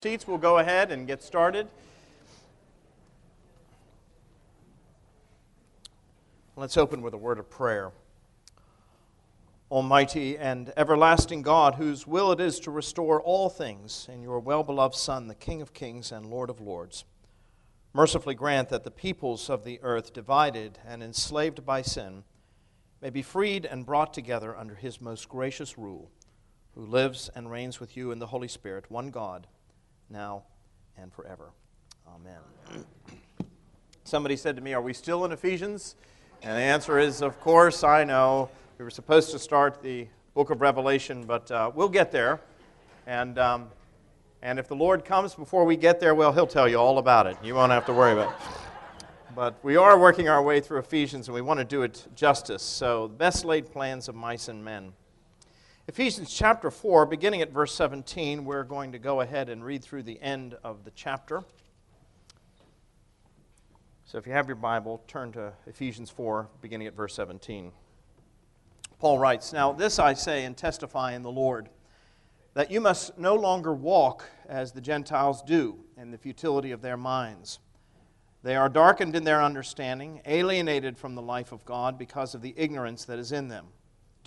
seats, we'll go ahead and get started. Let's open with a word of prayer. Almighty and everlasting God, whose will it is to restore all things in your well beloved Son, the King of kings and Lord of lords, mercifully grant that the peoples of the earth, divided and enslaved by sin, may be freed and brought together under his most gracious rule, who lives and reigns with you in the Holy Spirit, one God now and forever. Amen. Somebody said to me, Are we still in Ephesians? And the answer is, Of course, I know. We were supposed to start the book of Revelation, but uh, we'll get there. And, um, and if the Lord comes before we get there, well, He'll tell you all about it. You won't have to worry about it. But we are working our way through Ephesians, and we want to do it justice. So, best laid plans of mice and men. Ephesians chapter 4, beginning at verse 17, we're going to go ahead and read through the end of the chapter. So if you have your Bible, turn to Ephesians 4, beginning at verse 17. Paul writes Now, this I say and testify in the Lord, that you must no longer walk as the Gentiles do in the futility of their minds. They are darkened in their understanding, alienated from the life of God because of the ignorance that is in them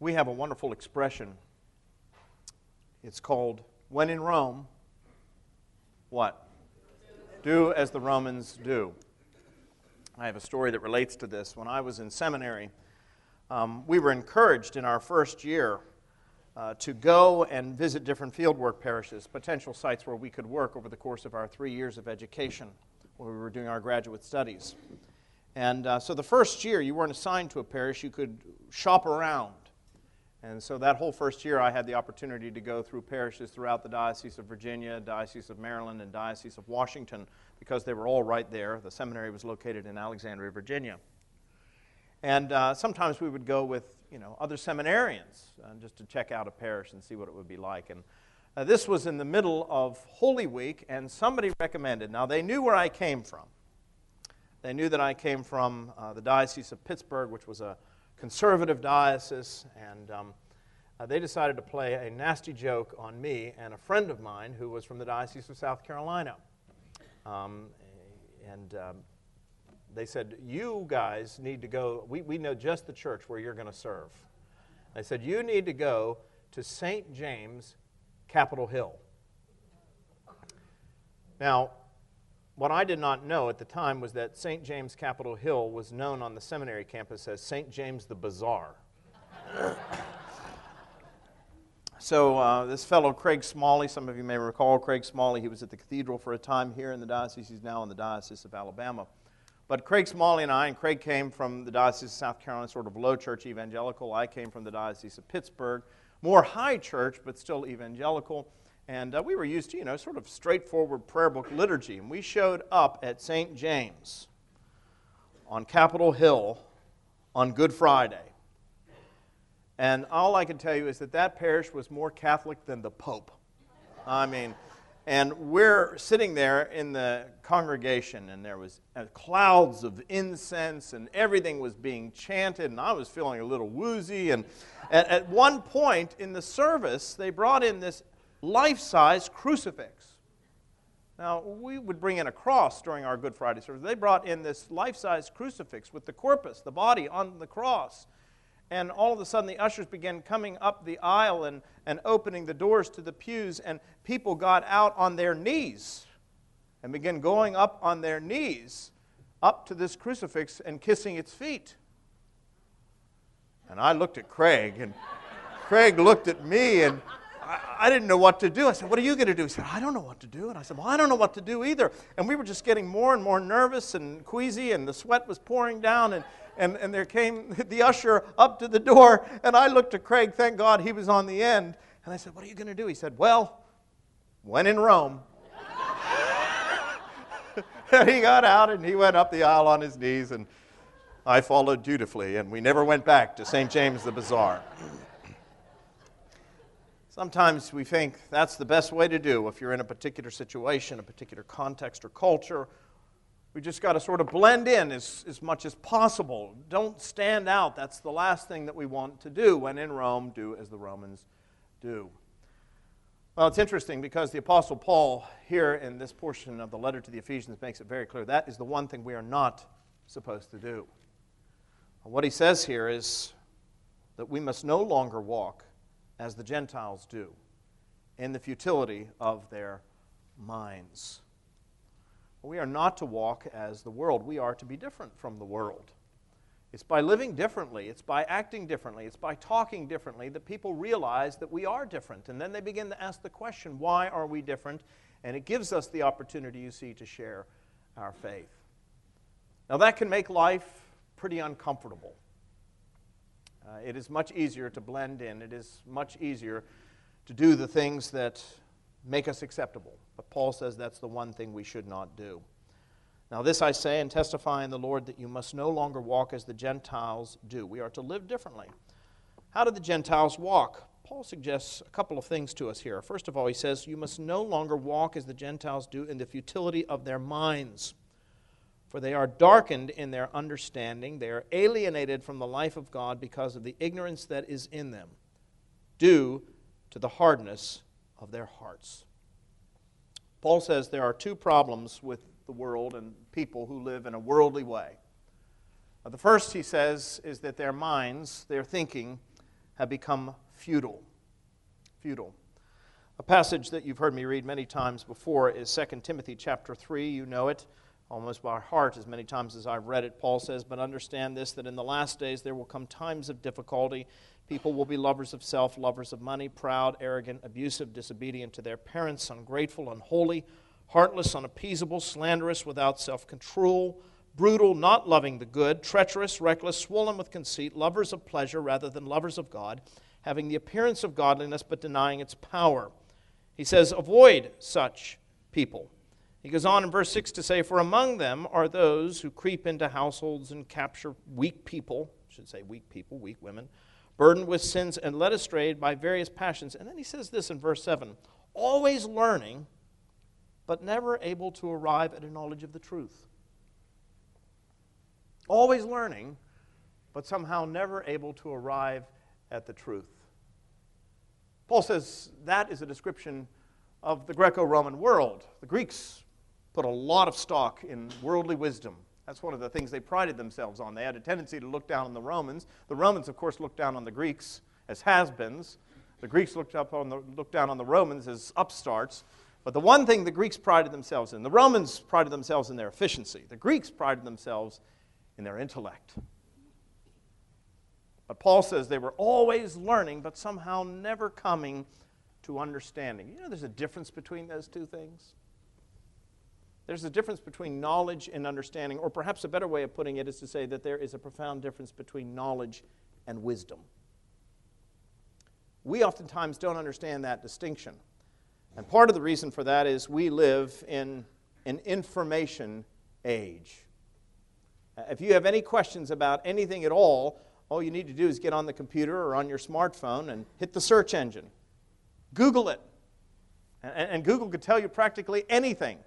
We have a wonderful expression. It's called, when in Rome, what? Do as the Romans do. I have a story that relates to this. When I was in seminary, um, we were encouraged in our first year uh, to go and visit different fieldwork parishes, potential sites where we could work over the course of our three years of education when we were doing our graduate studies. And uh, so the first year, you weren't assigned to a parish, you could shop around and so that whole first year, I had the opportunity to go through parishes throughout the Diocese of Virginia, Diocese of Maryland, and Diocese of Washington because they were all right there. The seminary was located in Alexandria, Virginia. And uh, sometimes we would go with you know, other seminarians uh, just to check out a parish and see what it would be like. And uh, this was in the middle of Holy Week, and somebody recommended. Now, they knew where I came from. They knew that I came from uh, the Diocese of Pittsburgh, which was a conservative diocese, and um, uh, they decided to play a nasty joke on me and a friend of mine who was from the Diocese of South Carolina. Um, and um, they said, You guys need to go, we, we know just the church where you're going to serve. They said, You need to go to St. James, Capitol Hill. Now, what I did not know at the time was that St. James Capitol Hill was known on the seminary campus as St. James the Bizarre. so, uh, this fellow, Craig Smalley, some of you may recall Craig Smalley, he was at the cathedral for a time here in the diocese. He's now in the Diocese of Alabama. But Craig Smalley and I, and Craig came from the Diocese of South Carolina, sort of low church evangelical. I came from the Diocese of Pittsburgh, more high church, but still evangelical. And uh, we were used to, you know, sort of straightforward prayer book liturgy. And we showed up at St. James on Capitol Hill on Good Friday. And all I can tell you is that that parish was more Catholic than the Pope. I mean, And we're sitting there in the congregation, and there was uh, clouds of incense, and everything was being chanted, and I was feeling a little woozy. And at, at one point in the service, they brought in this life-size crucifix. Now, we would bring in a cross during our Good Friday service. They brought in this life-size crucifix with the corpus, the body, on the cross. And all of a sudden, the ushers began coming up the aisle and, and opening the doors to the pews, and people got out on their knees and began going up on their knees up to this crucifix and kissing its feet. And I looked at Craig, and Craig looked at me, and I, I didn't know what to do. I said, What are you going to do? He said, I don't know what to do. And I said, Well, I don't know what to do either. And we were just getting more and more nervous and queasy, and the sweat was pouring down. And and, and there came the usher up to the door, and I looked at Craig. Thank God he was on the end. And I said, What are you going to do? He said, Well, when in Rome. and he got out and he went up the aisle on his knees, and I followed dutifully, and we never went back to St. James the Bizarre. Sometimes we think that's the best way to do if you're in a particular situation, a particular context or culture, we just got to sort of blend in as, as much as possible. Don't stand out. That's the last thing that we want to do. When in Rome, do as the Romans do. Well, it's interesting because the Apostle Paul, here in this portion of the letter to the Ephesians, makes it very clear that is the one thing we are not supposed to do. What he says here is that we must no longer walk as the Gentiles do in the futility of their minds. We are not to walk as the world. We are to be different from the world. It's by living differently, it's by acting differently, it's by talking differently that people realize that we are different. And then they begin to ask the question, why are we different? And it gives us the opportunity, you see, to share our faith. Now, that can make life pretty uncomfortable. Uh, it is much easier to blend in, it is much easier to do the things that make us acceptable. But Paul says that's the one thing we should not do. Now, this I say and testify in the Lord that you must no longer walk as the Gentiles do. We are to live differently. How do the Gentiles walk? Paul suggests a couple of things to us here. First of all, he says, You must no longer walk as the Gentiles do in the futility of their minds, for they are darkened in their understanding. They are alienated from the life of God because of the ignorance that is in them, due to the hardness of their hearts. Paul says there are two problems with the world and people who live in a worldly way. The first, he says, is that their minds, their thinking, have become futile. Futile. A passage that you've heard me read many times before is 2 Timothy chapter 3. You know it almost by heart as many times as I've read it. Paul says, But understand this, that in the last days there will come times of difficulty People will be lovers of self, lovers of money, proud, arrogant, abusive, disobedient to their parents, ungrateful, unholy, heartless, unappeasable, slanderous, without self control, brutal, not loving the good, treacherous, reckless, swollen with conceit, lovers of pleasure rather than lovers of God, having the appearance of godliness but denying its power. He says, Avoid such people. He goes on in verse 6 to say, For among them are those who creep into households and capture weak people, I should say weak people, weak women burdened with sins and led astray by various passions. And then he says this in verse 7 always learning, but never able to arrive at a knowledge of the truth. Always learning, but somehow never able to arrive at the truth. Paul says that is a description of the Greco Roman world. The Greeks put a lot of stock in worldly wisdom. That's one of the things they prided themselves on. They had a tendency to look down on the Romans. The Romans, of course, looked down on the Greeks as has beens. The Greeks looked, up on the, looked down on the Romans as upstarts. But the one thing the Greeks prided themselves in, the Romans prided themselves in their efficiency. The Greeks prided themselves in their intellect. But Paul says they were always learning, but somehow never coming to understanding. You know, there's a difference between those two things. There's a difference between knowledge and understanding, or perhaps a better way of putting it is to say that there is a profound difference between knowledge and wisdom. We oftentimes don't understand that distinction. And part of the reason for that is we live in an information age. Uh, if you have any questions about anything at all, all you need to do is get on the computer or on your smartphone and hit the search engine. Google it. And, and Google could tell you practically anything.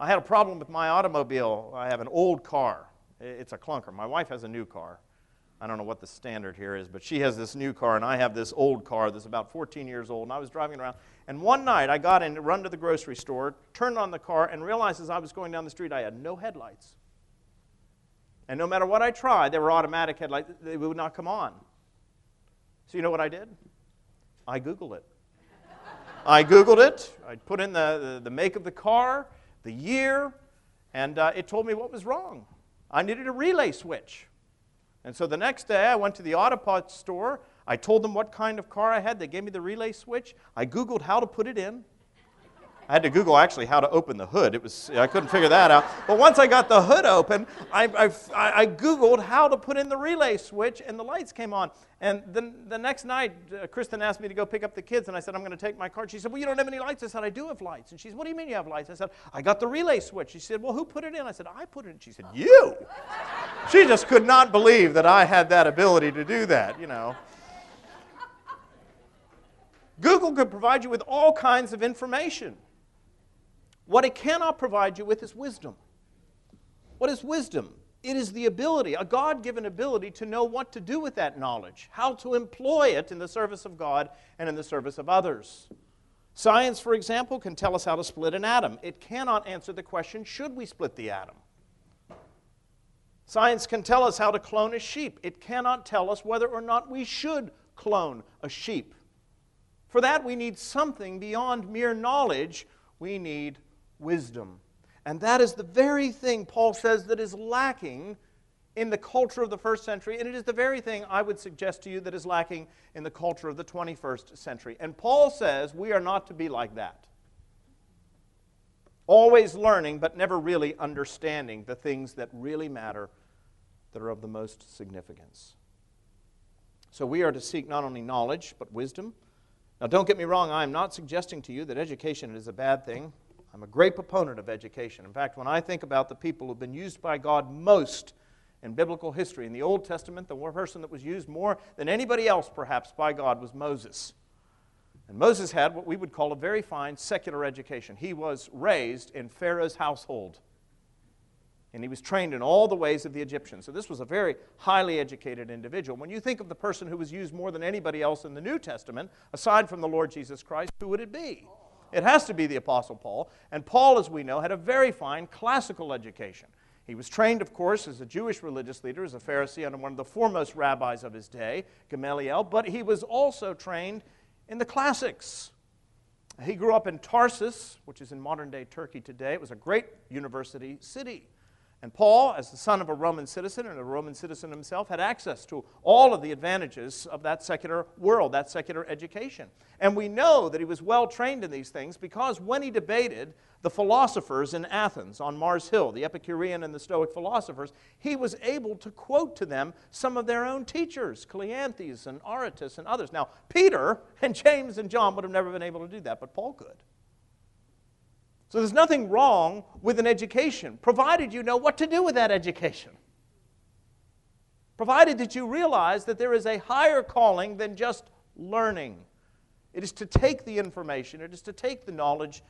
I had a problem with my automobile. I have an old car. It's a clunker. My wife has a new car. I don't know what the standard here is, but she has this new car, and I have this old car that's about 14 years old. And I was driving around, and one night I got in run to the grocery store, turned on the car, and realized as I was going down the street I had no headlights. And no matter what I tried, they were automatic headlights, they would not come on. So you know what I did? I Googled it. I Googled it. I put in the, the, the, make of the car, the year, and uh, it told me what was wrong. I needed a relay switch. And so the next day, I went to the Autopart store. I told them what kind of car I had. They gave me the relay switch. I Googled how to put it in. I had to Google actually how to open the hood. It was, I couldn't figure that out. But once I got the hood open, I, I, I Googled how to put in the relay switch, and the lights came on. And then the next night, uh, Kristen asked me to go pick up the kids, and I said, I'm going to take my car. She said, Well, you don't have any lights. I said, I do have lights. And she said, What do you mean you have lights? I said, I got the relay switch. She said, Well, who put it in? I said, I put it in. She said, You? she just could not believe that I had that ability to do that, you know. Google could provide you with all kinds of information. What it cannot provide you with is wisdom. What is wisdom? It is the ability, a God given ability, to know what to do with that knowledge, how to employ it in the service of God and in the service of others. Science, for example, can tell us how to split an atom. It cannot answer the question should we split the atom? Science can tell us how to clone a sheep. It cannot tell us whether or not we should clone a sheep. For that, we need something beyond mere knowledge. We need wisdom. And that is the very thing Paul says that is lacking in the culture of the first century, and it is the very thing I would suggest to you that is lacking in the culture of the 21st century. And Paul says we are not to be like that. Always learning, but never really understanding the things that really matter, that are of the most significance. So we are to seek not only knowledge, but wisdom. Now, don't get me wrong, I am not suggesting to you that education is a bad thing. I'm a great proponent of education. In fact, when I think about the people who've been used by God most in biblical history, in the Old Testament, the person that was used more than anybody else, perhaps, by God was Moses. And Moses had what we would call a very fine secular education. He was raised in Pharaoh's household. And he was trained in all the ways of the Egyptians. So this was a very highly educated individual. When you think of the person who was used more than anybody else in the New Testament, aside from the Lord Jesus Christ, who would it be? It has to be the Apostle Paul. And Paul, as we know, had a very fine classical education. He was trained, of course, as a Jewish religious leader, as a Pharisee under one of the foremost rabbis of his day, Gamaliel, but he was also trained in the classics. He grew up in Tarsus, which is in modern day Turkey today. It was a great university city. And Paul, as the son of a Roman citizen and a Roman citizen himself, had access to all of the advantages of that secular world, that secular education. And we know that he was well trained in these things because when he debated the philosophers in Athens on Mars Hill, the Epicurean and the Stoic philosophers, he was able to quote to them some of their own teachers, Cleanthes and Aratus and others. Now, Peter and James and John would have never been able to do that, but Paul could. So there's nothing wrong with an education, provided you know what to do with that education. Provided that you realize that there is a higher calling than just learning. It is to take the information, it is to take the knowledge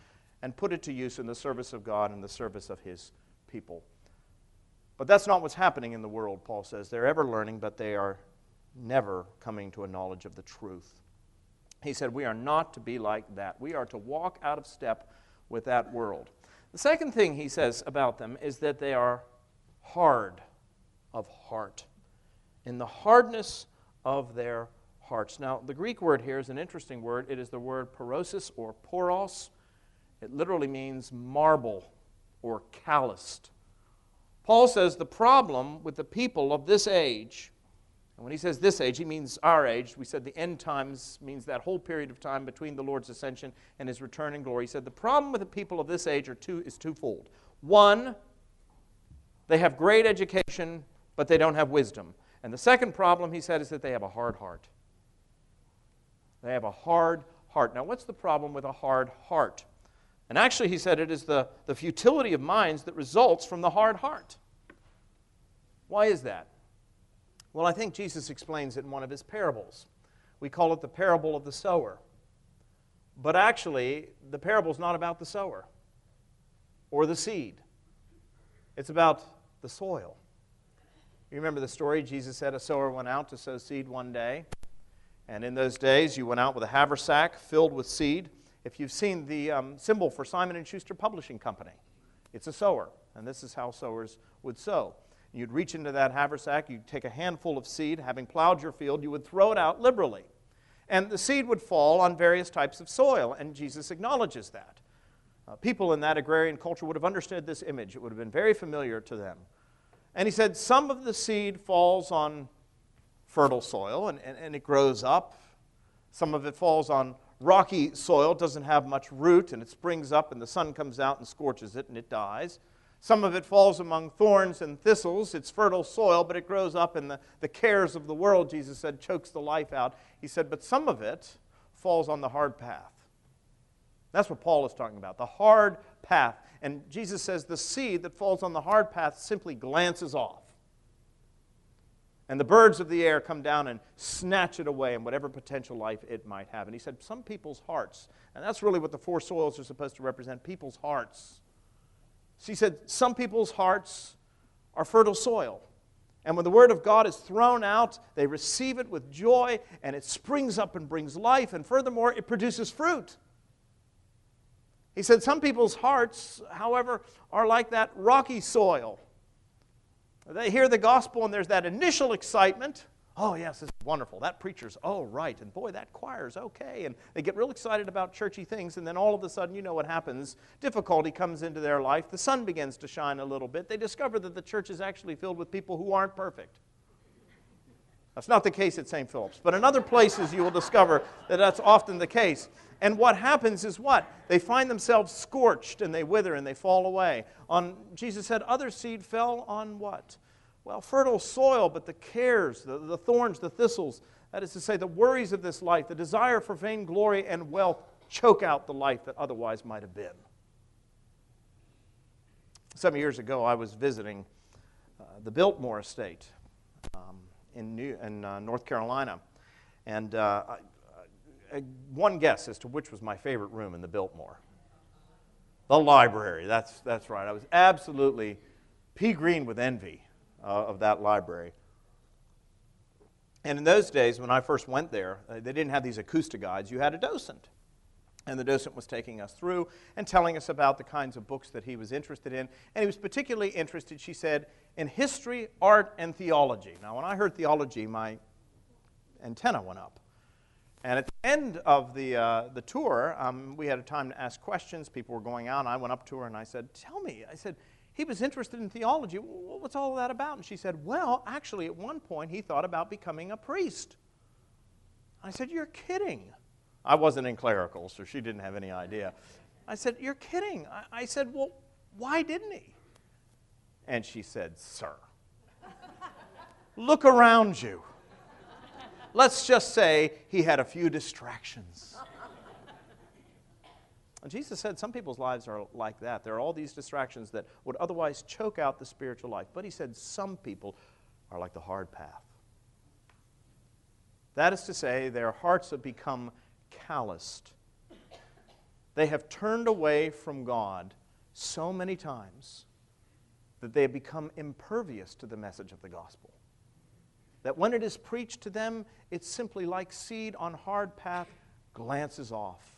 and put it to use in the service of God and the service of His people. But that's not what's happening in the world, Paul says. They're ever learning, but they are never coming to a knowledge of the truth. He said, We are not to be like that. We are to walk out of step with that world. The second thing he says about them is that they are hard of heart, in the hardness of their hearts. Now, the Greek word here is an interesting word. It is the word porosis or poros. It literally means marble or calloused. Paul says the problem with the people of this age and when he says this age, he means our age. We said the end times means that whole period of time between the Lord's ascension and his return in glory. He said the problem with the people of this age are two, is twofold. One, they have great education, but they don't have wisdom. And the second problem, he said, is that they have a hard heart. They have a hard heart. Now, what's the problem with a hard heart? And actually, he said it is the, the futility of minds that results from the hard heart. Why is that? Well, I think Jesus explains it in one of his parables. We call it the parable of the sower. But actually, the parable is not about the sower or the seed, it's about the soil. You remember the story? Jesus said a sower went out to sow seed one day. And in those days, you went out with a haversack filled with seed. If you've seen the um, symbol for Simon & Schuster Publishing Company, it's a sower. And this is how sowers would sow. You'd reach into that haversack, you'd take a handful of seed, having plowed your field, you would throw it out liberally. And the seed would fall on various types of soil, and Jesus acknowledges that. Uh, people in that agrarian culture would have understood this image, it would have been very familiar to them. And he said, Some of the seed falls on fertile soil and, and, and it grows up. Some of it falls on rocky soil, doesn't have much root, and it springs up, and the sun comes out and scorches it, and it dies. Some of it falls among thorns and thistles. It's fertile soil, but it grows up, and the, the cares of the world, Jesus said, chokes the life out. He said, but some of it falls on the hard path. That's what Paul is talking about the hard path. And Jesus says the seed that falls on the hard path simply glances off. And the birds of the air come down and snatch it away and whatever potential life it might have. And he said, Some people's hearts, and that's really what the four soils are supposed to represent people's hearts. So he said, Some people's hearts are fertile soil. And when the Word of God is thrown out, they receive it with joy, and it springs up and brings life, and furthermore, it produces fruit. He said, Some people's hearts, however, are like that rocky soil. They hear the gospel, and there's that initial excitement. Oh, yes, is wonderful. That preacher's, oh, right. And boy, that choir's okay. And they get real excited about churchy things, and then all of a sudden, you know what happens. Difficulty comes into their life. The sun begins to shine a little bit. They discover that the church is actually filled with people who aren't perfect. That's not the case at St. Philip's. But in other places, you will discover that that's often the case. And what happens is what? They find themselves scorched and they wither and they fall away. On Jesus said, other seed fell on what? Well, fertile soil, but the cares, the, the thorns, the thistles, that is to say, the worries of this life, the desire for vainglory and wealth, choke out the life that otherwise might have been. Some years ago, I was visiting uh, the Biltmore estate in, New, in uh, North Carolina. And uh, I, I, one guess as to which was my favorite room in the Biltmore. The library, that's, that's right. I was absolutely pea green with envy uh, of that library. And in those days, when I first went there, uh, they didn't have these Acoustiguides. You had a docent. And the docent was taking us through and telling us about the kinds of books that he was interested in. And he was particularly interested, she said, in history, art, and theology. Now, when I heard theology, my antenna went up. And at the end of the, uh, the tour, um, we had a time to ask questions. People were going out, and I went up to her and I said, Tell me. I said, He was interested in theology. What's all that about? And she said, Well, actually, at one point, he thought about becoming a priest. I said, You're kidding. I wasn't in clerical, so she didn't have any idea. I said, You're kidding. I, I said, Well, why didn't he? And she said, Sir, look around you. Let's just say he had a few distractions. And Jesus said some people's lives are like that. There are all these distractions that would otherwise choke out the spiritual life. But he said some people are like the hard path. That is to say, their hearts have become calloused. They have turned away from God so many times that they have become impervious to the message of the gospel. That when it is preached to them, it's simply like seed on hard path glances off.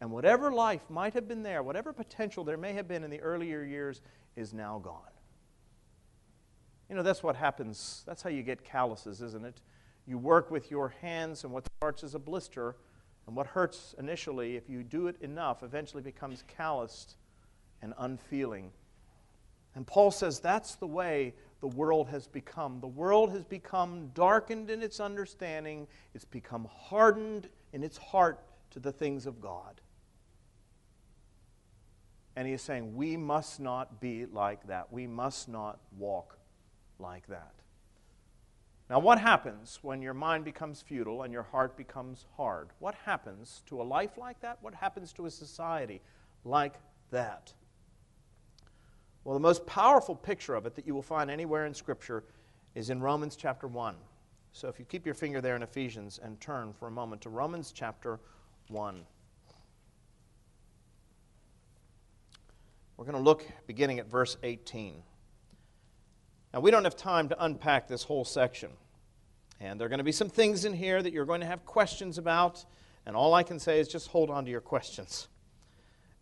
And whatever life might have been there, whatever potential there may have been in the earlier years, is now gone. You know, that's what happens. That's how you get calluses, isn't it? You work with your hands, and what starts as a blister and what hurts initially, if you do it enough, eventually becomes calloused and unfeeling. And Paul says that's the way the world has become. The world has become darkened in its understanding, it's become hardened in its heart to the things of God. And he is saying, we must not be like that. We must not walk like that. Now, what happens when your mind becomes futile and your heart becomes hard? What happens to a life like that? What happens to a society like that? Well, the most powerful picture of it that you will find anywhere in Scripture is in Romans chapter 1. So if you keep your finger there in Ephesians and turn for a moment to Romans chapter 1. We're going to look beginning at verse 18. Now, we don't have time to unpack this whole section. And there are going to be some things in here that you're going to have questions about. And all I can say is just hold on to your questions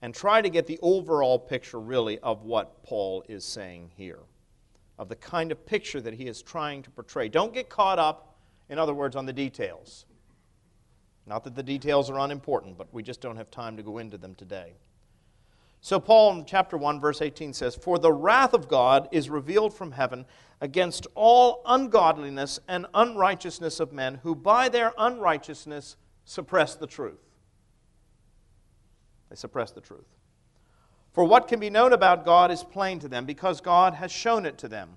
and try to get the overall picture, really, of what Paul is saying here, of the kind of picture that he is trying to portray. Don't get caught up, in other words, on the details. Not that the details are unimportant, but we just don't have time to go into them today. So, Paul in chapter 1, verse 18 says, For the wrath of God is revealed from heaven against all ungodliness and unrighteousness of men who by their unrighteousness suppress the truth. They suppress the truth. For what can be known about God is plain to them because God has shown it to them.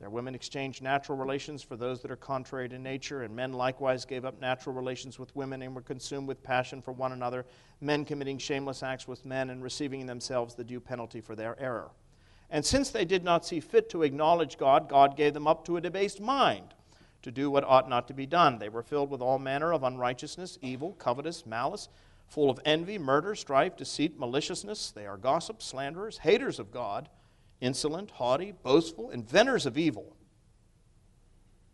Their women exchanged natural relations for those that are contrary to nature, and men likewise gave up natural relations with women and were consumed with passion for one another, men committing shameless acts with men and receiving in themselves the due penalty for their error. And since they did not see fit to acknowledge God, God gave them up to a debased mind to do what ought not to be done. They were filled with all manner of unrighteousness, evil, covetous, malice, full of envy, murder, strife, deceit, maliciousness. They are gossips, slanderers, haters of God insolent, haughty, boastful, inventors of evil,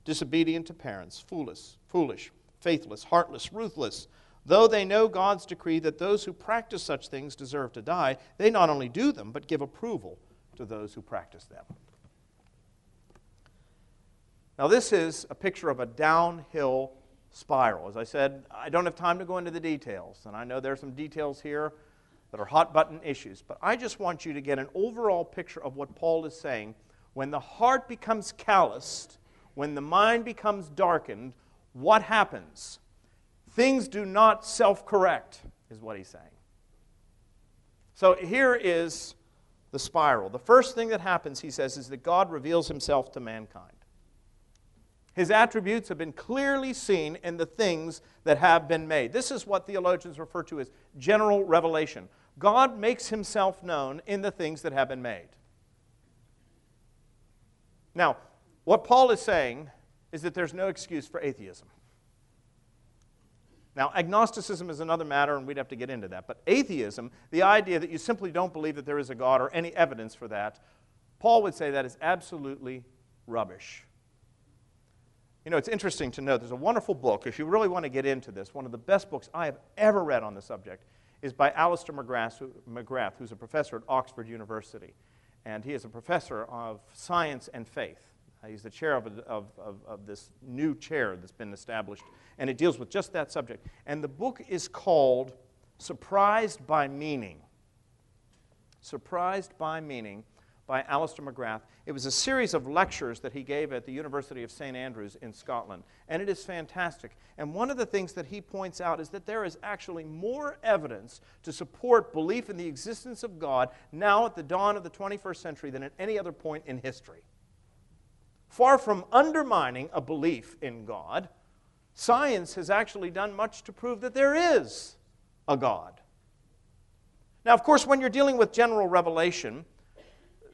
disobedient to parents, foolish, foolish, faithless, heartless, ruthless. Though they know God's decree that those who practice such things deserve to die, they not only do them, but give approval to those who practice them. Now, this is a picture of a downhill spiral. As I said, I don't have time to go into the details, and I know there are some details here that are hot button issues. But I just want you to get an overall picture of what Paul is saying. When the heart becomes calloused, when the mind becomes darkened, what happens? Things do not self correct, is what he's saying. So here is the spiral. The first thing that happens, he says, is that God reveals himself to mankind. His attributes have been clearly seen in the things that have been made. This is what theologians refer to as general revelation. God makes himself known in the things that have been made. Now, what Paul is saying is that there's no excuse for atheism. Now, agnosticism is another matter, and we'd have to get into that. But atheism, the idea that you simply don't believe that there is a God or any evidence for that, Paul would say that is absolutely rubbish. You know, it's interesting to note there's a wonderful book, if you really want to get into this, one of the best books I have ever read on the subject is by Alister McGrath, who's a professor at Oxford University. And he is a professor of science and faith. Uh, he's the chair of, of, of, of, this new chair that's been established, and it deals with just that subject. And the book is called Surprised by Meaning. Surprised by Meaning by Alister McGrath. It was a series of lectures that he gave at the University of St. Andrews in Scotland, and it is fantastic. And one of the things that he points out is that there is actually more evidence to support belief in the existence of God now at the dawn of the 21st century than at any other point in history. Far from undermining a belief in God, science has actually done much to prove that there is a God. Now, of course, when you're dealing with general revelation,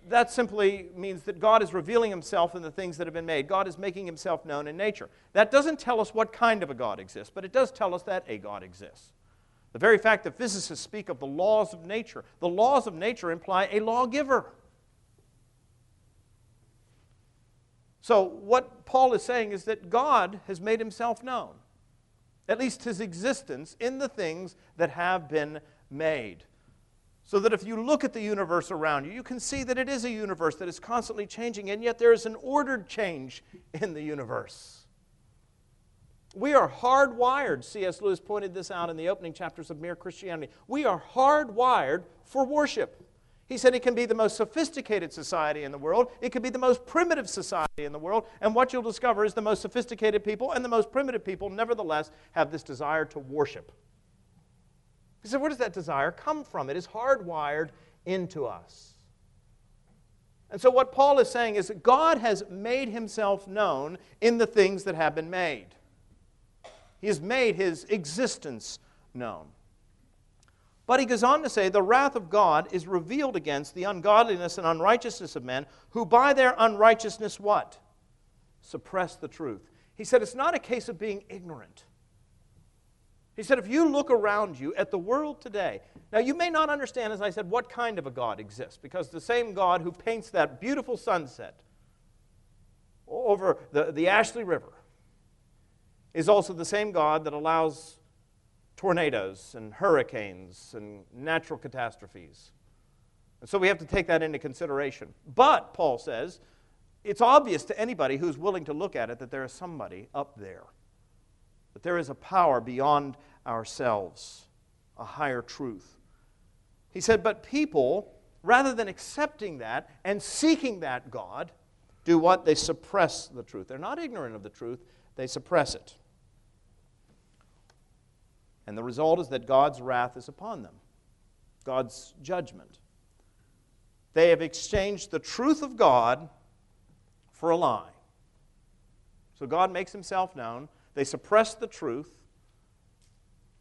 that simply means that God is revealing himself in the things that have been made. God is making himself known in nature. That doesn't tell us what kind of a God exists, but it does tell us that a God exists. The very fact that physicists speak of the laws of nature, the laws of nature imply a lawgiver. So, what Paul is saying is that God has made himself known, at least his existence, in the things that have been made. So that if you look at the universe around you, you can see that it is a universe that is constantly changing, and yet there is an ordered change in the universe. We are hardwired. C.S. Lewis pointed this out in the opening chapters of Mere Christianity. We are hardwired for worship. He said it can be the most sophisticated society in the world, it can be the most primitive society in the world, and what you'll discover is the most sophisticated people and the most primitive people, nevertheless, have this desire to worship. He said, Where does that desire come from? It is hardwired into us. And so, what Paul is saying is that God has made himself known in the things that have been made. He has made his existence known. But he goes on to say, the wrath of God is revealed against the ungodliness and unrighteousness of men, who by their unrighteousness what? Suppress the truth. He said, it's not a case of being ignorant. He said, if you look around you at the world today, now you may not understand, as I said, what kind of a God exists, because the same God who paints that beautiful sunset over the, the Ashley River is also the same God that allows tornadoes and hurricanes and natural catastrophes. And so we have to take that into consideration. But, Paul says, it's obvious to anybody who's willing to look at it that there is somebody up there, that there is a power beyond ourselves, a higher truth. He said, but people, rather than accepting that and seeking that God, do what? They suppress the truth. They're not ignorant of the truth, they suppress it. And the result is that God's wrath is upon them, God's judgment. They have exchanged the truth of God for a lie. So God makes himself known. They suppress the truth.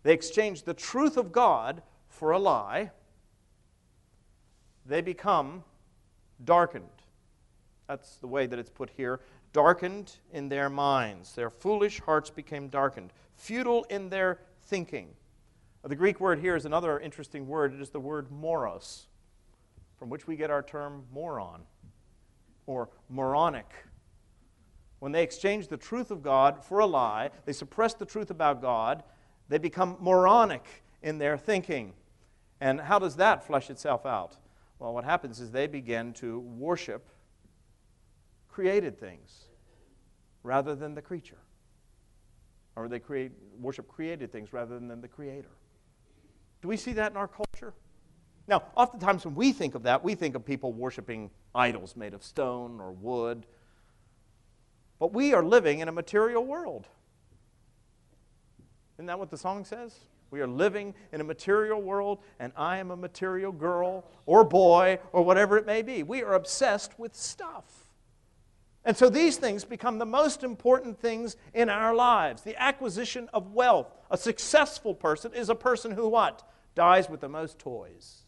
They exchange the truth of God for a lie. They become darkened. That's the way that it's put here. Darkened in their minds. Their foolish hearts became darkened. Futile in their thinking. The Greek word here is another interesting word. It is the word moros, from which we get our term moron or moronic. When they exchange the truth of God for a lie, they suppress the truth about God, they become moronic in their thinking. And how does that flesh itself out? Well, what happens is they begin to worship created things rather than the creature or they create, worship created things rather than the Creator. Do we see that in our culture? Now, oftentimes when we think of that, we think of people worshiping idols made of stone or wood. But we are living in a material world. Isn't that what the song says? We are living in a material world, and I am a material girl or boy or whatever it may be. We are obsessed with stuff. And so these things become the most important things in our lives. The acquisition of wealth. A successful person is a person who what? Dies with the most toys.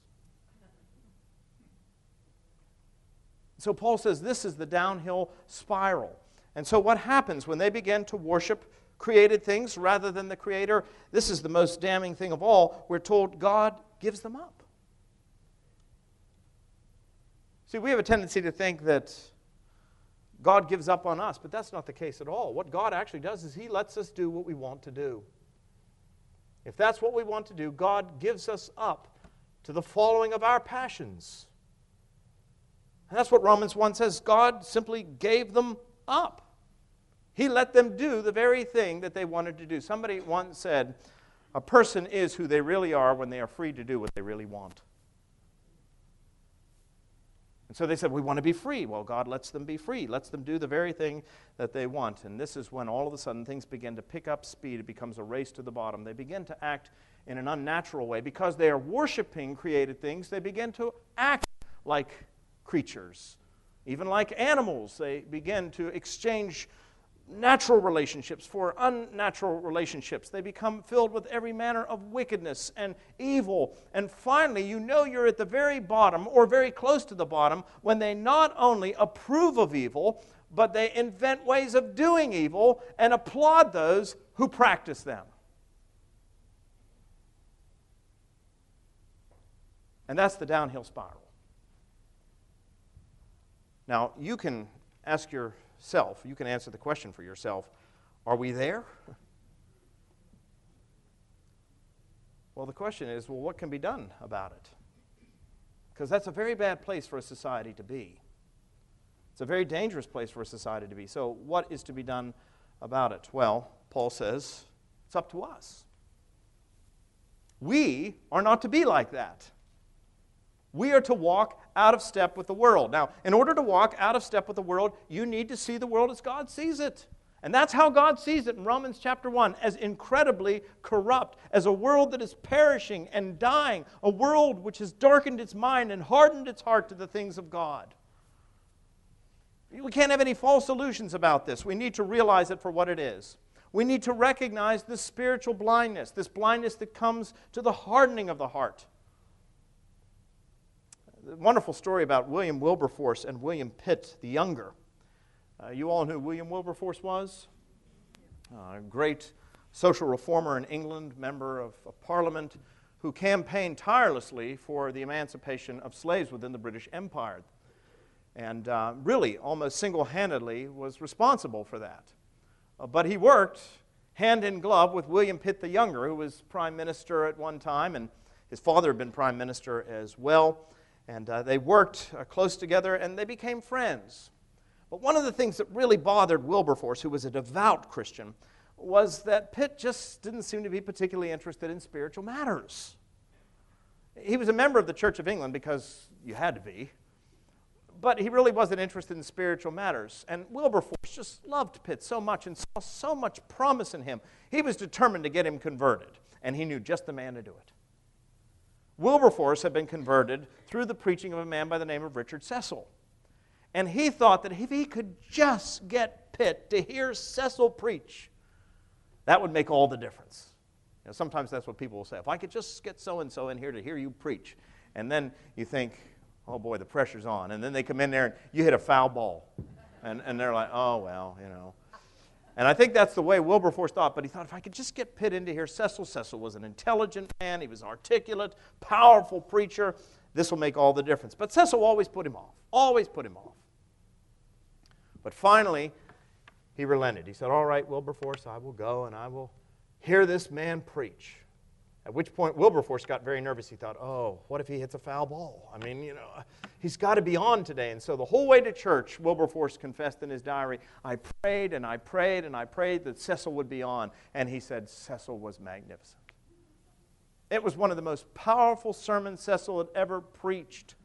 So Paul says this is the downhill spiral. And so what happens when they begin to worship created things rather than the creator? This is the most damning thing of all. We're told God gives them up. See, we have a tendency to think that God gives up on us, but that's not the case at all. What God actually does is He lets us do what we want to do. If that's what we want to do, God gives us up to the following of our passions. And that's what Romans 1 says. God simply gave them up. He let them do the very thing that they wanted to do. Somebody once said, A person is who they really are when they are free to do what they really want. And so they said, We want to be free. Well, God lets them be free, lets them do the very thing that they want. And this is when all of a sudden things begin to pick up speed. It becomes a race to the bottom. They begin to act in an unnatural way. Because they are worshiping created things, they begin to act like creatures, even like animals. They begin to exchange natural relationships for unnatural relationships. They become filled with every manner of wickedness and evil. And finally, you know you're at the very bottom or very close to the bottom when they not only approve of evil, but they invent ways of doing evil and applaud those who practice them. And that's the downhill spiral. Now, you can ask your self, you can answer the question for yourself Are we there? Well, the question is well, what can be done about it? Because that's a very bad place for a society to be. It's a very dangerous place for a society to be. So, what is to be done about it? Well, Paul says, it's up to us. We are not to be like that. We are to walk out of step with the world. Now, in order to walk out of step with the world, you need to see the world as God sees it. And that's how God sees it in Romans chapter 1 as incredibly corrupt, as a world that is perishing and dying, a world which has darkened its mind and hardened its heart to the things of God. We can't have any false illusions about this. We need to realize it for what it is. We need to recognize this spiritual blindness, this blindness that comes to the hardening of the heart. Wonderful story about William Wilberforce and William Pitt the Younger. Uh, you all know who William Wilberforce was? Uh, a great social reformer in England, member of, of Parliament, who campaigned tirelessly for the emancipation of slaves within the British Empire. And uh, really, almost single handedly, was responsible for that. Uh, but he worked hand in glove with William Pitt the Younger, who was prime minister at one time, and his father had been prime minister as well. And uh, they worked uh, close together and they became friends. But one of the things that really bothered Wilberforce, who was a devout Christian, was that Pitt just didn't seem to be particularly interested in spiritual matters. He was a member of the Church of England because you had to be, but he really wasn't interested in spiritual matters. And Wilberforce just loved Pitt so much and saw so much promise in him. He was determined to get him converted, and he knew just the man to do it. Wilberforce had been converted through the preaching of a man by the name of Richard Cecil. And he thought that if he could just get Pitt to hear Cecil preach, that would make all the difference. You know, sometimes that's what people will say. If I could just get so and so in here to hear you preach. And then you think, oh boy, the pressure's on. And then they come in there and you hit a foul ball. And, and they're like, oh, well, you know. And I think that's the way Wilberforce thought. But he thought, if I could just get Pitt into here, Cecil. Cecil was an intelligent man. He was articulate, powerful preacher. This will make all the difference. But Cecil always put him off. Always put him off. But finally, he relented. He said, All right, Wilberforce, I will go and I will hear this man preach. At which point, Wilberforce got very nervous. He thought, oh, what if he hits a foul ball? I mean, you know, he's got to be on today. And so the whole way to church, Wilberforce confessed in his diary, I prayed and I prayed and I prayed that Cecil would be on. And he said, Cecil was magnificent. It was one of the most powerful sermons Cecil had ever preached.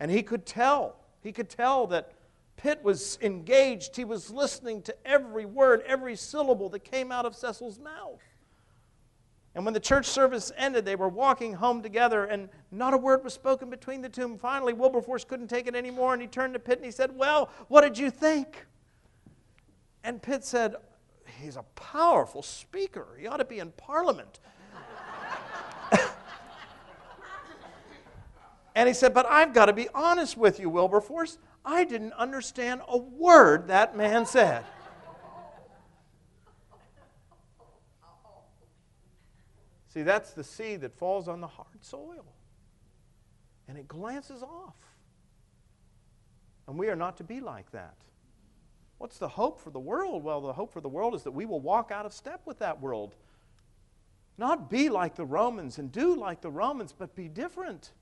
And he could tell, he could tell that Pitt was engaged. He was listening to every word, every syllable that came out of Cecil's mouth. And when the church service ended, they were walking home together, and not a word was spoken between the two. And finally, Wilberforce couldn't take it anymore, and he turned to Pitt and he said, Well, what did you think? And Pitt said, He's a powerful speaker. He ought to be in Parliament. and he said, But I've got to be honest with you, Wilberforce. I didn't understand a word that man said. See, that's the seed that falls on the hard soil and it glances off. And we are not to be like that. What's the hope for the world? Well, the hope for the world is that we will walk out of step with that world. Not be like the Romans and do like the Romans, but be different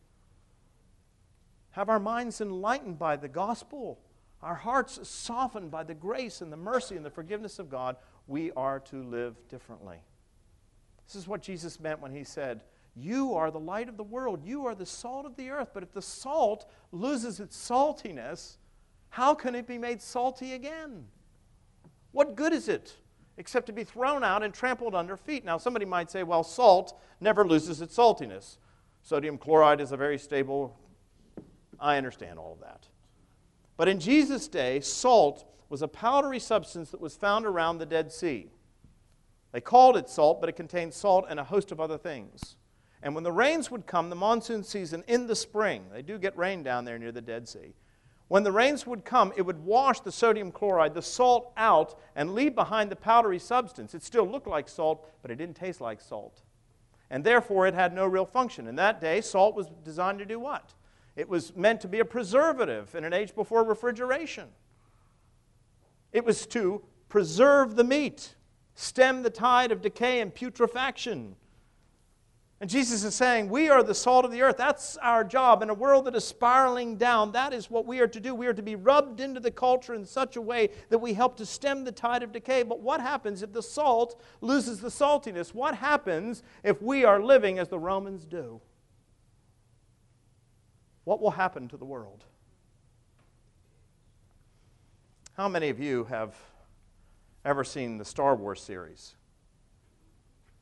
have our minds enlightened by the gospel, our hearts softened by the grace and the mercy and the forgiveness of God, we are to live differently. This is what Jesus meant when he said, You are the light of the world, you are the salt of the earth. But if the salt loses its saltiness, how can it be made salty again? What good is it except to be thrown out and trampled under feet? Now, somebody might say, well, salt never loses its saltiness. Sodium chloride is a very stable I understand all of that. But in Jesus' day, salt was a powdery substance that was found around the Dead Sea. They called it salt, but it contained salt and a host of other things. And when the rains would come, the monsoon season in the spring, they do get rain down there near the Dead Sea. When the rains would come, it would wash the sodium chloride, the salt, out and leave behind the powdery substance. It still looked like salt, but it didn't taste like salt. And therefore, it had no real function. In that day, salt was designed to do what? It was meant to be a preservative in an age before refrigeration. It was to preserve the meat, stem the tide of decay and putrefaction. And Jesus is saying, We are the salt of the earth. That's our job. In a world that is spiraling down, that is what we are to do. We are to be rubbed into the culture in such a way that we help to stem the tide of decay. But what happens if the salt loses the saltiness? What happens if we are living as the Romans do? What will happen to the world? How many of you have ever seen the Star Wars series?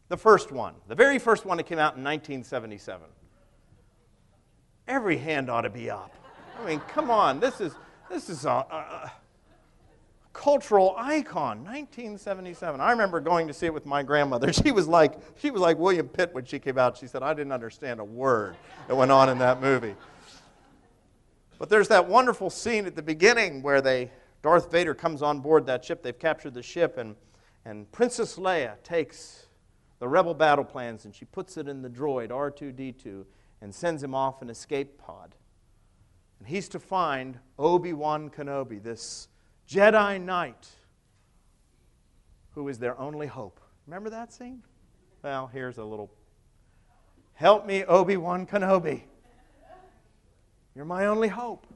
The first one, the very first one that came out in 1977. Every hand ought to be up. I mean, come on, this is, this is a, a cultural icon 1977 i remember going to see it with my grandmother she was like she was like william pitt when she came out she said i didn't understand a word that went on in that movie but there's that wonderful scene at the beginning where they darth vader comes on board that ship they've captured the ship and, and princess leia takes the rebel battle plans and she puts it in the droid R2D2 and sends him off an escape pod. And he's to find Obi Wan Kenobi, this Jedi Knight who is their only hope. Remember that scene? Well, here's a little Help me, Obi Wan Kenobi. You're my only hope.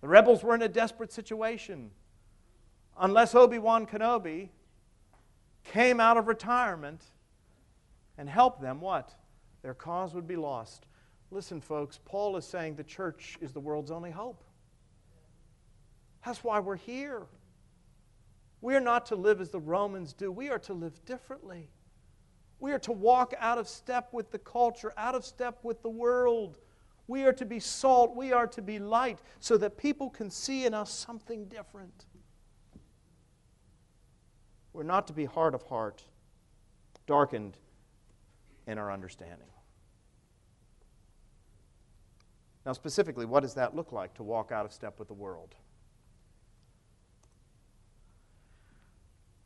The rebels were in a desperate situation. Unless Obi Wan Kenobi came out of retirement and helped them, what? Their cause would be lost. Listen, folks, Paul is saying the church is the world's only hope. That's why we're here. We are not to live as the Romans do, we are to live differently. We are to walk out of step with the culture, out of step with the world. We are to be salt, we are to be light, so that people can see in us something different. We're not to be hard of heart, darkened in our understanding. Now, specifically, what does that look like to walk out of step with the world?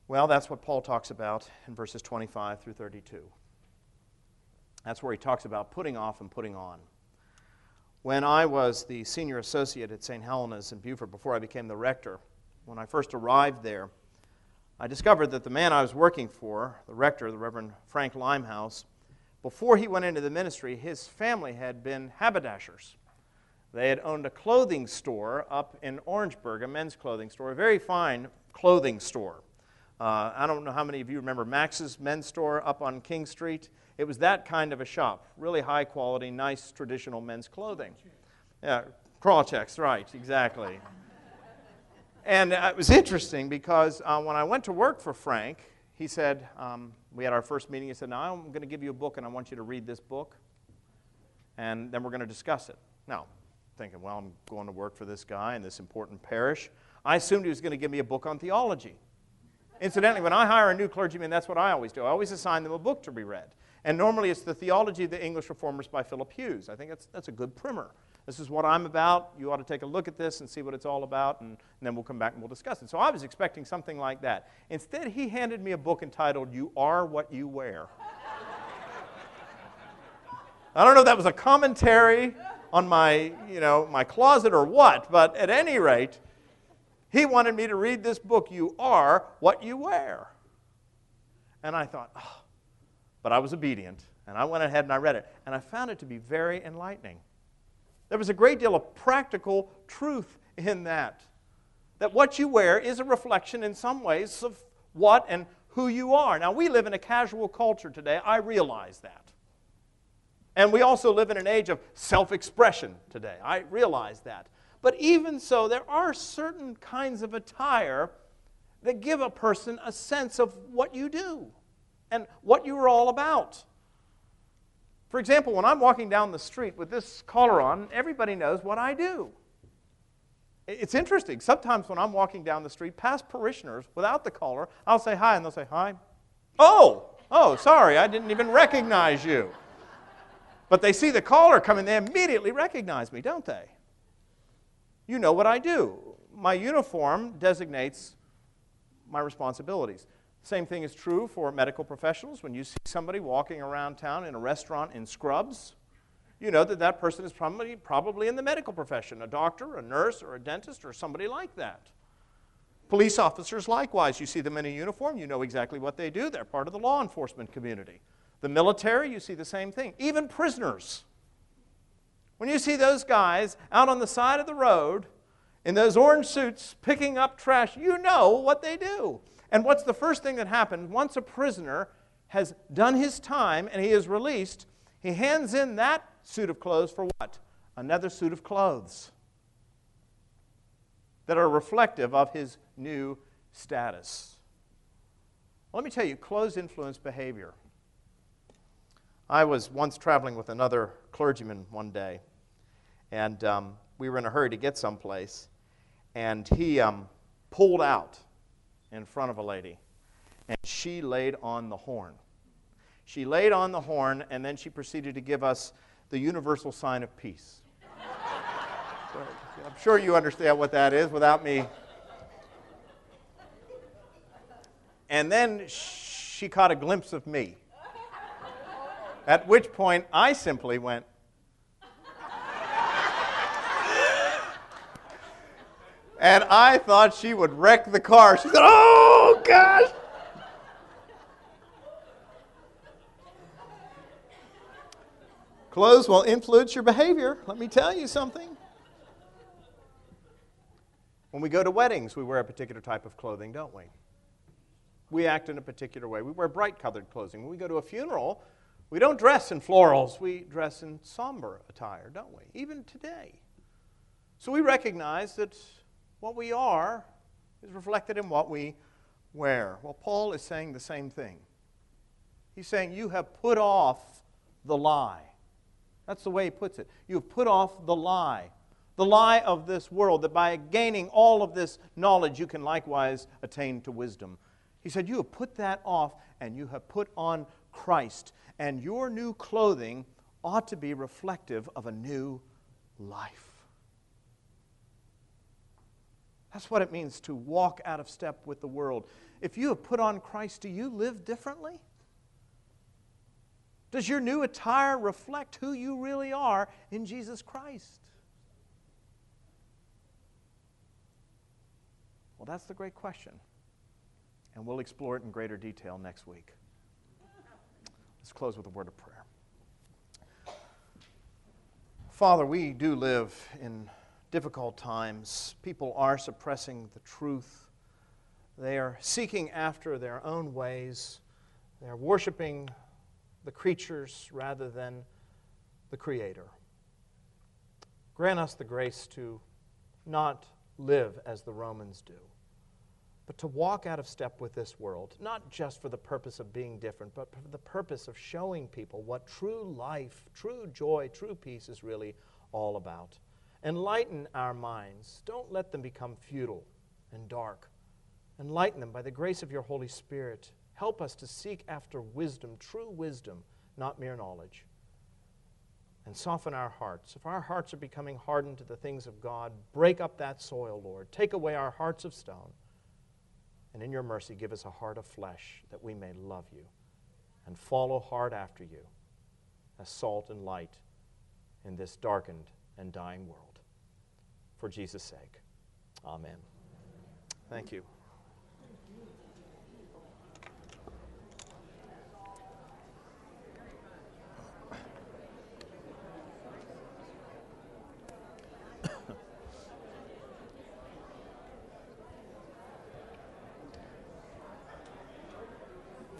Well, that's what Paul talks about in verses 25 through 32. That's where he talks about putting off and putting on. When I was the senior associate at St. Helena's in Beaufort, before I became the rector, when I first arrived there, I discovered that the man I was working for, the rector, the Reverend Frank Limehouse, before he went into the ministry, his family had been haberdashers. They had owned a clothing store up in Orangeburg, a men's clothing store, a very fine clothing store. Uh, I don't know how many of you remember Max's men's store up on King Street. It was that kind of a shop, really high quality, nice traditional men's clothing. Yeah, checks, right, exactly. And uh, it was interesting because uh, when I went to work for Frank, he said, um, we had our first meeting. He said, Now I'm going to give you a book and I want you to read this book. And then we're going to discuss it. Now, thinking, well, I'm going to work for this guy in this important parish. I assumed he was going to give me a book on theology. Incidentally, when I hire a new clergyman, that's what I always do. I always assign them a book to be read. And normally it's the Theology of the English Reformers by Philip Hughes. I think that's, that's a good primer. This is what I'm about. You ought to take a look at this and see what it's all about, and, and then we'll come back and we'll discuss it. So I was expecting something like that. Instead, he handed me a book entitled You Are What You Wear. I don't know if that was a commentary on my, you know, my closet or what, but at any rate, he wanted me to read this book, You Are What You Wear. And I thought, oh. But I was obedient, and I went ahead and I read it, and I found it to be very enlightening. There was a great deal of practical truth in that. That what you wear is a reflection in some ways of what and who you are. Now, we live in a casual culture today. I realize that. And we also live in an age of self expression today. I realize that. But even so, there are certain kinds of attire that give a person a sense of what you do and what you're all about. For example, when I'm walking down the street with this collar on, everybody knows what I do. It's interesting. Sometimes when I'm walking down the street past parishioners without the collar, I'll say hi, and they'll say, Hi. Oh, oh, sorry, I didn't even recognize you. But they see the collar coming, they immediately recognize me, don't they? You know what I do. My uniform designates my responsibilities. Same thing is true for medical professionals. When you see somebody walking around town in a restaurant in scrubs, you know that that person is probably, probably in the medical profession a doctor, a nurse, or a dentist, or somebody like that. Police officers, likewise, you see them in a uniform, you know exactly what they do. They're part of the law enforcement community. The military, you see the same thing. Even prisoners. When you see those guys out on the side of the road in those orange suits picking up trash, you know what they do. And what's the first thing that happens? Once a prisoner has done his time and he is released, he hands in that suit of clothes for what? Another suit of clothes that are reflective of his new status. Let me tell you, clothes influence behavior. I was once traveling with another clergyman one day, and um, we were in a hurry to get someplace, and he um, pulled out in front of a lady, and she laid on the horn. She laid on the horn, and then she proceeded to give us the universal sign of peace. I'm sure you understand what that is without me. And then she caught a glimpse of me. At which point I simply went, and I thought she would wreck the car. She said, Oh, gosh. Clothes will influence your behavior. Let me tell you something. When we go to weddings, we wear a particular type of clothing, don't we? We act in a particular way. We wear bright colored clothing. When we go to a funeral, we don't dress in florals, we dress in somber attire, don't we? Even today. So we recognize that what we are is reflected in what we wear. Well, Paul is saying the same thing. He's saying, You have put off the lie. That's the way he puts it. You have put off the lie. The lie of this world, that by gaining all of this knowledge, you can likewise attain to wisdom. He said, You have put that off and you have put on Christ and your new clothing ought to be reflective of a new life. That's what it means to walk out of step with the world. If you have put on Christ, do you live differently? Does your new attire reflect who you really are in Jesus Christ? Well, that's the great question. And we'll explore it in greater detail next week. Let's close with a word of prayer. Father, we do live in difficult times. People are suppressing the truth. They are seeking after their own ways. They are worshiping the creatures rather than the Creator. Grant us the grace to not live as the Romans do but to walk out of step with this world, not just for the purpose of being different, but for the purpose of showing people what true life, true joy, true peace is really all about. Enlighten our minds. Don't let them become futile and dark. Enlighten them by the grace of your Holy Spirit. Help us to seek after wisdom, true wisdom, not mere knowledge. And soften our hearts. If our hearts are becoming hardened to the things of God, break up that soil, Lord. Take away our hearts of stone and in your mercy, give us a heart of flesh that we may love you and follow hard after you as salt and light in this darkened and dying world. For Jesus' sake, amen. Thank you.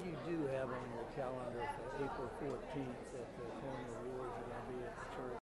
You do have on your calendar for April 14th at the Corner